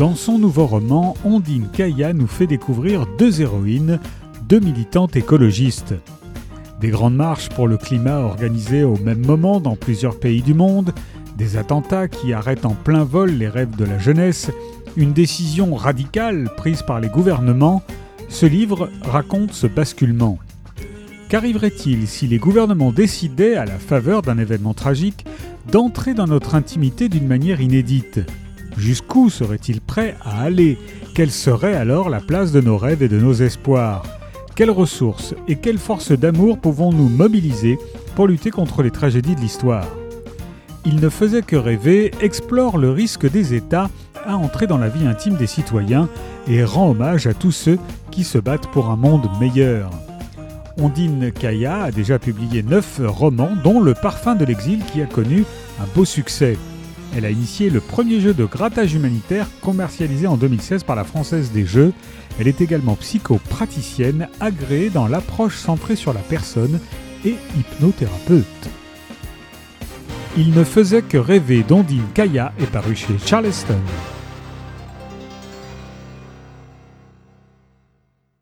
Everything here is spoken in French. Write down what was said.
Dans son nouveau roman, Ondine Kaya nous fait découvrir deux héroïnes, deux militantes écologistes. Des grandes marches pour le climat organisées au même moment dans plusieurs pays du monde, des attentats qui arrêtent en plein vol les rêves de la jeunesse, une décision radicale prise par les gouvernements, ce livre raconte ce basculement. Qu'arriverait-il si les gouvernements décidaient, à la faveur d'un événement tragique, d'entrer dans notre intimité d'une manière inédite? Jusqu'où seraient-ils prêts à aller? Quelle serait alors la place de nos rêves et de nos espoirs? Quelles ressources et quelles forces d'amour pouvons-nous mobiliser pour lutter contre les tragédies de l'histoire? Il ne faisait que rêver explore le risque des États à entrer dans la vie intime des citoyens et rend hommage à tous ceux qui se battent pour un monde meilleur. Ondine Kaya a déjà publié neuf romans, dont Le Parfum de l'exil qui a connu un beau succès. Elle a initié le premier jeu de grattage humanitaire commercialisé en 2016 par la Française des Jeux. Elle est également psychopraticienne agréée dans l'approche centrée sur la personne et hypnothérapeute. Il ne faisait que rêver d'Ondine Kaya est paru chez Charleston.